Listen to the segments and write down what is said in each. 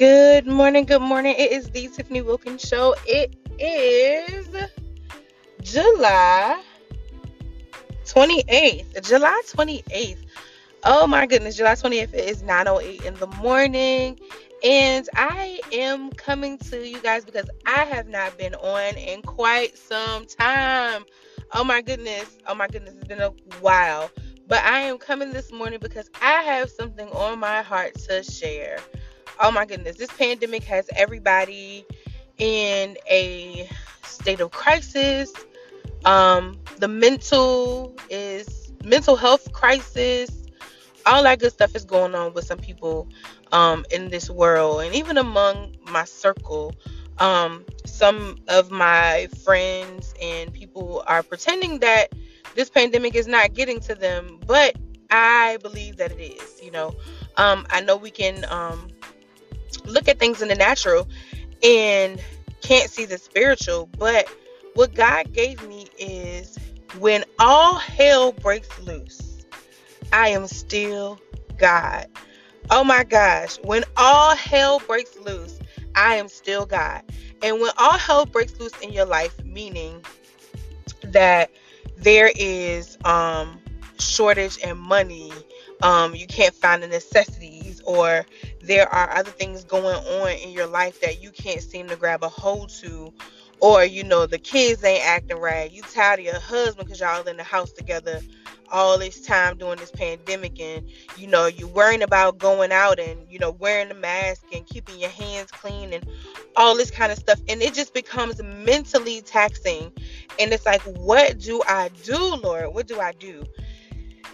Good morning, good morning. It is the Tiffany Wilkins Show. It is July 28th. July 28th. Oh my goodness, July 28th. It is 9:08 in the morning. And I am coming to you guys because I have not been on in quite some time. Oh my goodness. Oh my goodness. It's been a while. But I am coming this morning because I have something on my heart to share. Oh my goodness. This pandemic has everybody in a state of crisis. Um, the mental is mental health crisis. All that good stuff is going on with some people um, in this world, and even among my circle. Um, some of my friends and people are pretending that this pandemic is not getting to them, but I believe that it is. You know, um, I know we can um, look at things in the natural and can't see the spiritual, but what God gave me is when all hell breaks loose, I am still God. Oh my gosh, when all hell breaks loose, I am still God. And when all hell breaks loose in your life, meaning that there is um shortage in money, um, you can't find the necessities, or there are other things going on in your life that you can't seem to grab a hold to, or you know the kids ain't acting right. You tired of your husband because y'all in the house together all this time during this pandemic and you know you're worrying about going out and you know wearing the mask and keeping your hands clean and all this kind of stuff. And it just becomes mentally taxing. And it's like what do i do lord? What do i do?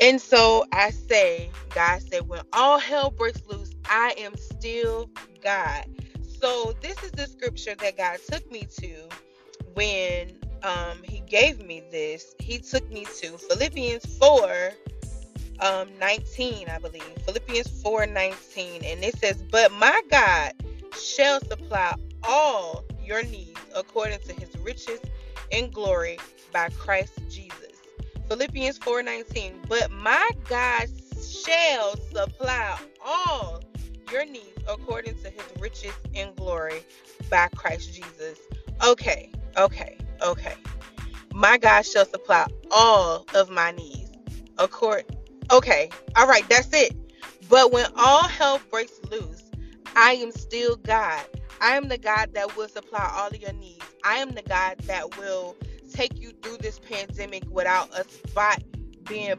And so i say god said when all hell breaks loose i am still god so this is the scripture that God took me to when um, He gave me this. He took me to Philippians 4 um, 19, I believe. Philippians 4 19. And it says, But my God shall supply all your needs according to his riches and glory by Christ Jesus. Philippians 4 19. But my God shall supply all your needs according to his riches and glory by Christ Jesus. Okay, okay, okay. My God shall supply all of my needs. Accord okay, all right, that's it. But when all hell breaks loose, I am still God. I am the God that will supply all of your needs. I am the God that will take you through this pandemic without a spot being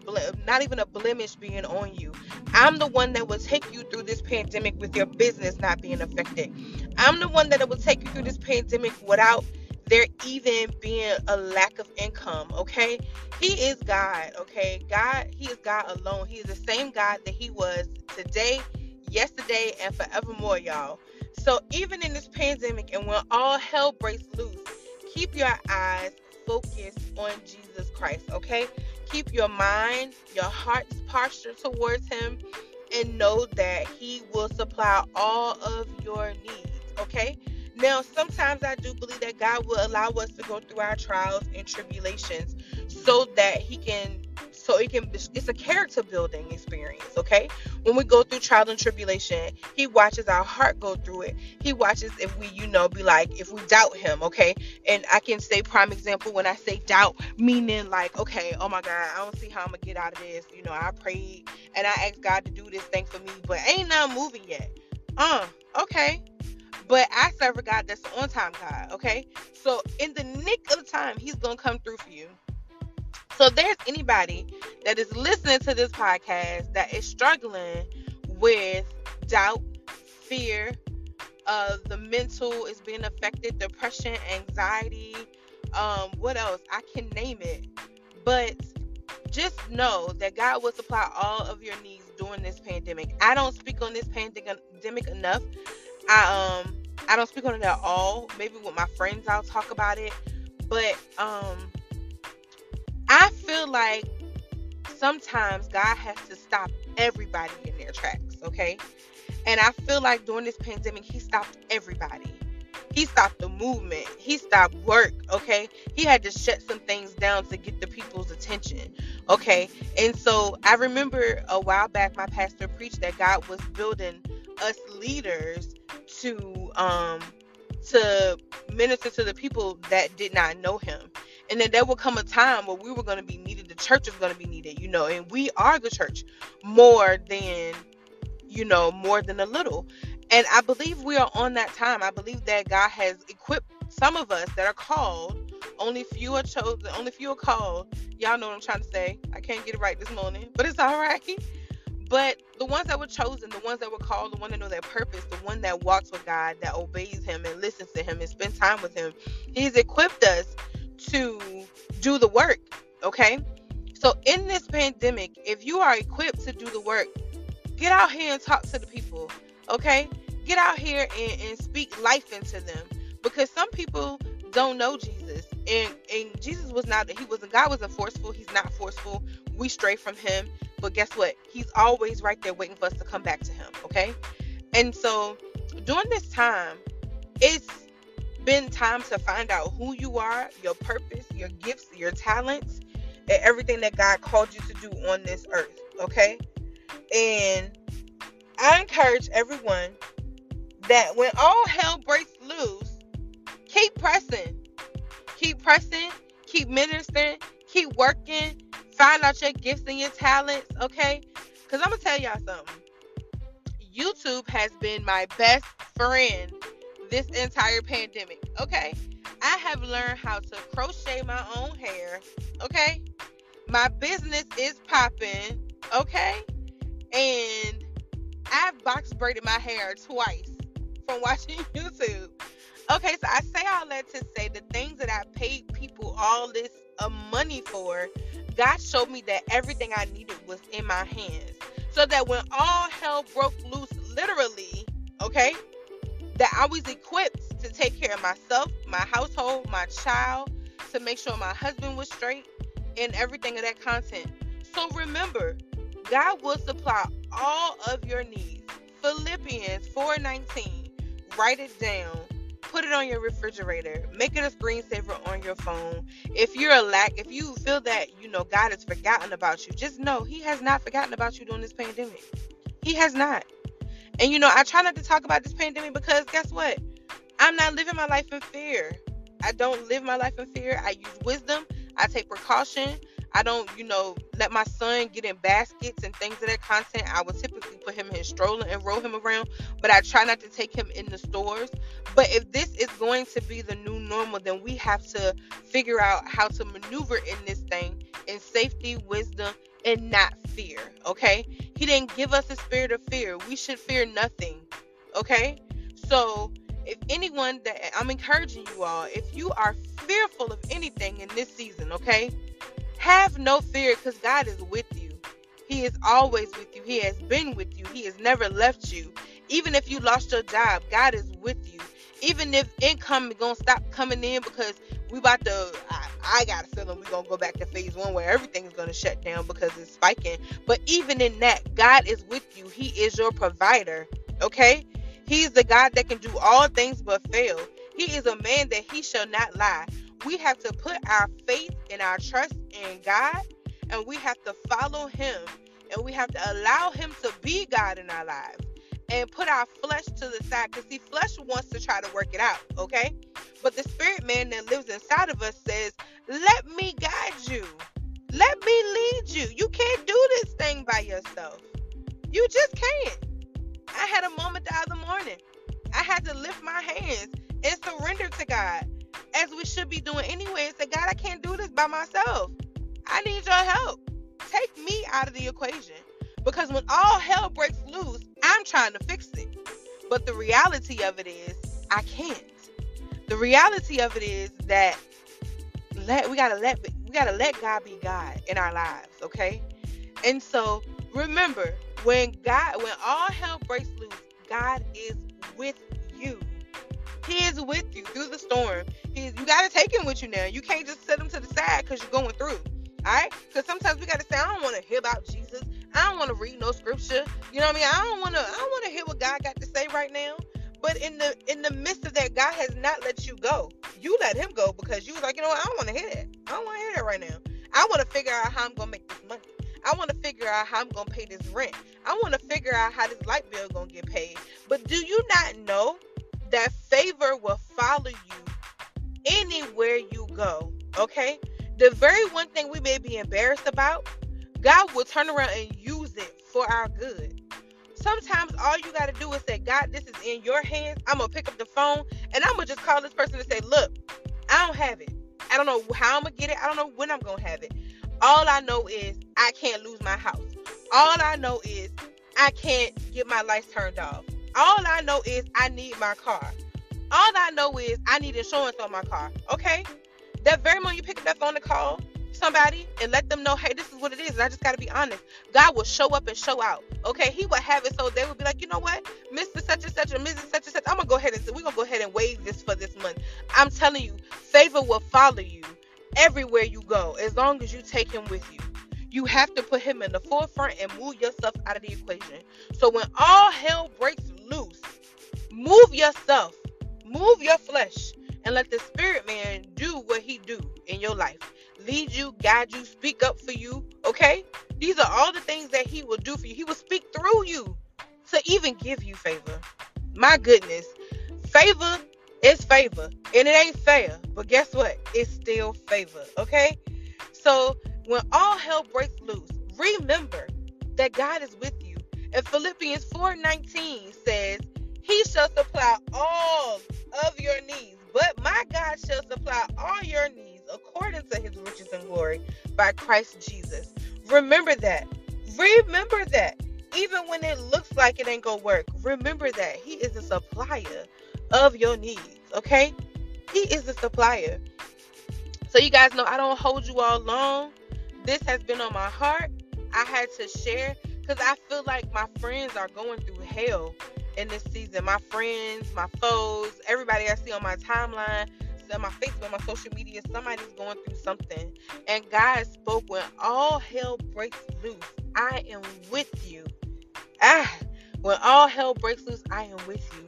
not even a blemish being on you. I'm the one that will take you through this pandemic with your business not being affected. I'm the one that will take you through this pandemic without there even being a lack of income, okay? He is God, okay? God, He is God alone. He is the same God that He was today, yesterday, and forevermore, y'all. So even in this pandemic and when all hell breaks loose, keep your eyes focused on Jesus Christ, okay? Keep your mind, your heart's posture towards Him, and know that He will supply all of your needs, okay? Now, sometimes I do believe that God will allow us to go through our trials and tribulations so that He can so it can it's a character building experience okay? When we go through trial and tribulation he watches our heart go through it. He watches if we you know be like if we doubt him okay? And i can say prime example when i say doubt meaning like okay oh my god i don't see how i'm gonna get out of this. You know i prayed and i asked god to do this thing for me but ain't not moving yet. Uh okay. But I serve a God that's on time God, okay? So in the nick of time, He's gonna come through for you. So there's anybody that is listening to this podcast that is struggling with doubt, fear, uh, the mental is being affected, depression, anxiety, um, what else? I can name it. But just know that God will supply all of your needs during this pandemic. I don't speak on this pandemic enough. I um I don't speak on it at all. Maybe with my friends I'll talk about it. But um I feel like sometimes God has to stop everybody in their tracks, okay? And I feel like during this pandemic, He stopped everybody. He stopped the movement. He stopped work, okay? He had to shut some things down to get the people's attention, okay? And so I remember a while back, my pastor preached that God was building us leaders to um to minister to the people that did not know him. And then there will come a time where we were going to be needed. The church is going to be needed, you know, and we are the church more than, you know, more than a little. And I believe we are on that time. I believe that God has equipped some of us that are called. Only few are chosen. Only few are called. Y'all know what I'm trying to say. I can't get it right this morning, but it's all right. But the ones that were chosen, the ones that were called, the one that know their purpose, the one that walks with God, that obeys Him and listens to Him and spends time with Him, He's equipped us to do the work. Okay? So in this pandemic, if you are equipped to do the work, get out here and talk to the people. Okay? Get out here and, and speak life into them. Because some people don't know Jesus. And and Jesus was not that he wasn't God wasn't forceful. He's not forceful. We stray from him. But guess what? He's always right there waiting for us to come back to him. Okay? And so during this time, it's been time to find out who you are, your purpose, your gifts, your talents, and everything that God called you to do on this earth. Okay? And I encourage everyone that when all hell breaks loose, keep pressing. Keep pressing, keep ministering, keep working, find out your gifts and your talents, okay? Because I'm going to tell y'all something. YouTube has been my best friend this entire pandemic, okay? I have learned how to crochet my own hair, okay? My business is popping, okay? And I've box braided my hair twice from watching YouTube. Okay, so I say all that to say the things that I paid people all this uh, money for, God showed me that everything I needed was in my hands. So that when all hell broke loose, literally, okay, that I was equipped to take care of myself, my household, my child, to make sure my husband was straight, and everything of that content. So remember, God will supply all of your needs. Philippians 4:19. Write it down. Put it on your refrigerator. Make it a screensaver on your phone. If you're a lack, if you feel that you know God has forgotten about you, just know He has not forgotten about you during this pandemic. He has not. And you know, I try not to talk about this pandemic because guess what? I'm not living my life in fear. I don't live my life in fear. I use wisdom. I take precaution. I don't, you know, let my son get in baskets and things of that content. I would typically put him in his stroller and roll him around, but I try not to take him in the stores. But if this is going to be the new normal, then we have to figure out how to maneuver in this thing in safety, wisdom, and not fear. Okay? He didn't give us a spirit of fear. We should fear nothing. Okay? So, if anyone that I'm encouraging you all, if you are fearful of anything in this season, okay? Have no fear because God is with you. He is always with you. He has been with you. He has never left you. Even if you lost your job, God is with you. Even if income is gonna stop coming in because we about to I, got a feeling we're gonna go back to phase one where everything's gonna shut down because it's spiking. But even in that, God is with you. He is your provider. Okay? He's the God that can do all things but fail. He is a man that he shall not lie we have to put our faith and our trust in God and we have to follow him and we have to allow him to be God in our lives and put our flesh to the side because see flesh wants to try to work it out okay but the spirit man that lives inside of us says let me guide you let me lead you you can't do this thing by yourself you just can't i had a moment the other morning i had to lift my hands and surrender to god as we should be doing anyway, and say, God, I can't do this by myself. I need your help. Take me out of the equation. Because when all hell breaks loose, I'm trying to fix it. But the reality of it is, I can't. The reality of it is that let we gotta let we gotta let God be God in our lives, okay? And so remember, when God when all hell breaks loose, God is with you. He is with you through the storm. He's you gotta take him with you now. You can't just set him to the side because you're going through. Alright? Because sometimes we gotta say, I don't want to hear about Jesus. I don't want to read no scripture. You know what I mean? I don't wanna I don't wanna hear what God got to say right now. But in the in the midst of that, God has not let you go. You let him go because you was like, you know what, I don't want to hear that. I don't want to hear that right now. I want to figure out how I'm gonna make this money. I want to figure out how I'm gonna pay this rent. I want to figure out how this light bill gonna get paid. But do you not know that favor will follow you anywhere you go. Okay? The very one thing we may be embarrassed about, God will turn around and use it for our good. Sometimes all you got to do is say, God, this is in your hands. I'm going to pick up the phone and I'm going to just call this person and say, Look, I don't have it. I don't know how I'm going to get it. I don't know when I'm going to have it. All I know is I can't lose my house. All I know is I can't get my lights turned off. All I know is I need my car. All I know is I need insurance on my car. Okay? That very moment you pick up that phone to call somebody and let them know, hey, this is what it is. And I just got to be honest. God will show up and show out. Okay? He will have it so they will be like, you know what? Mr. Such and Such or Mrs. Such and Such, I'm going to go ahead and we're going to go ahead and waive this for this month. I'm telling you, favor will follow you everywhere you go as long as you take him with you. You have to put him in the forefront and move yourself out of the equation. So when all hell breaks loose, move yourself, move your flesh, and let the spirit man do what he do in your life. Lead you, guide you, speak up for you. Okay? These are all the things that he will do for you. He will speak through you to even give you favor. My goodness. Favor is favor. And it ain't fair. But guess what? It's still favor. Okay? So when all hell breaks loose, remember that God is with you. And Philippians 4:19 says, He shall supply all of your needs, but my God shall supply all your needs according to his riches and glory by Christ Jesus. Remember that. Remember that. Even when it looks like it ain't gonna work, remember that He is a supplier of your needs. Okay? He is a supplier. So you guys know I don't hold you all long this has been on my heart. I had to share because I feel like my friends are going through hell in this season. My friends, my foes, everybody I see on my timeline, on my Facebook, my social media, somebody's going through something. And God spoke when all hell breaks loose, I am with you. Ah, when all hell breaks loose, I am with you.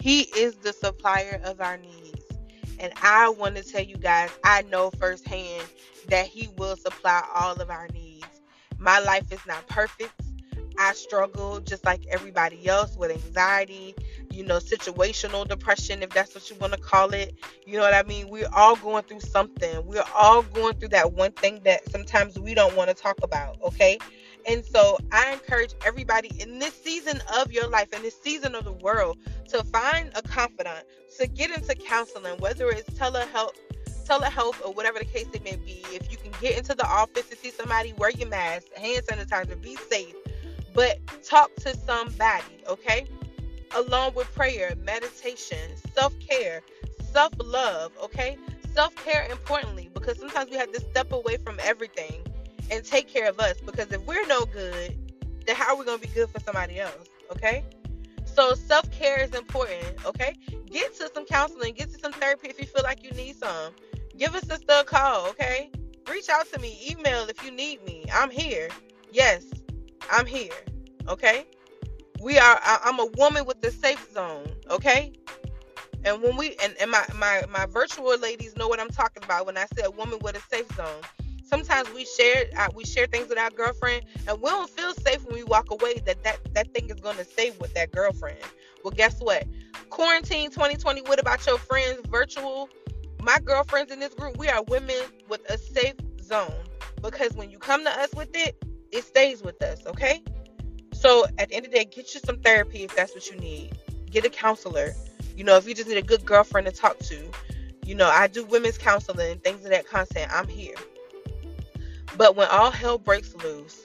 He is the supplier of our needs. And I want to tell you guys, I know firsthand that He will supply all of our needs. My life is not perfect. I struggle just like everybody else with anxiety, you know, situational depression, if that's what you want to call it. You know what I mean? We're all going through something. We're all going through that one thing that sometimes we don't want to talk about, okay? And so I encourage everybody in this season of your life, in this season of the world, to find a confidant, to get into counseling, whether it's telehealth telehealth or whatever the case it may be, if you can get into the office to see somebody, wear your mask, hand sanitizer, be safe, but talk to somebody, okay? Along with prayer, meditation, self care, self love, okay? Self care, importantly, because sometimes we have to step away from everything and take care of us because if we're no good, then how are we going to be good for somebody else, okay? So self care is important, okay? Get to some counseling, get to some therapy if you feel like you need some give sister a call, okay? Reach out to me, email if you need me. I'm here. Yes, I'm here. Okay? We are I, am a woman with the safe zone, okay? And when we and, and my, my my virtual ladies know what I'm talking about when I say a woman with a safe zone. Sometimes we share uh, we share things with our girlfriend and we don't feel safe when we walk away that that, that thing is to stay with that girlfriend. Well, guess what? Quarantine 2020, what about your friends virtual my girlfriends in this group, we are women with a safe zone because when you come to us with it, it stays with us, okay? So at the end of the day, get you some therapy if that's what you need. Get a counselor. You know, if you just need a good girlfriend to talk to, you know, I do women's counseling, things of that content. I'm here. But when all hell breaks loose,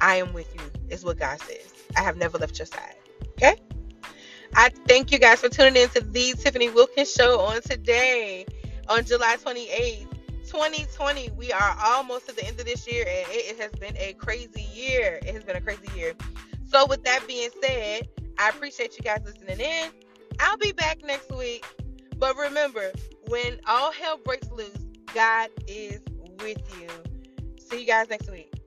I am with you, is what God says. I have never left your side. Okay? I thank you guys for tuning in to the Tiffany Wilkins Show on today, on July 28th. 2020, we are almost at the end of this year, and it has been a crazy year. It has been a crazy year. So, with that being said, I appreciate you guys listening in. I'll be back next week. But remember, when all hell breaks loose, God is with you. See you guys next week.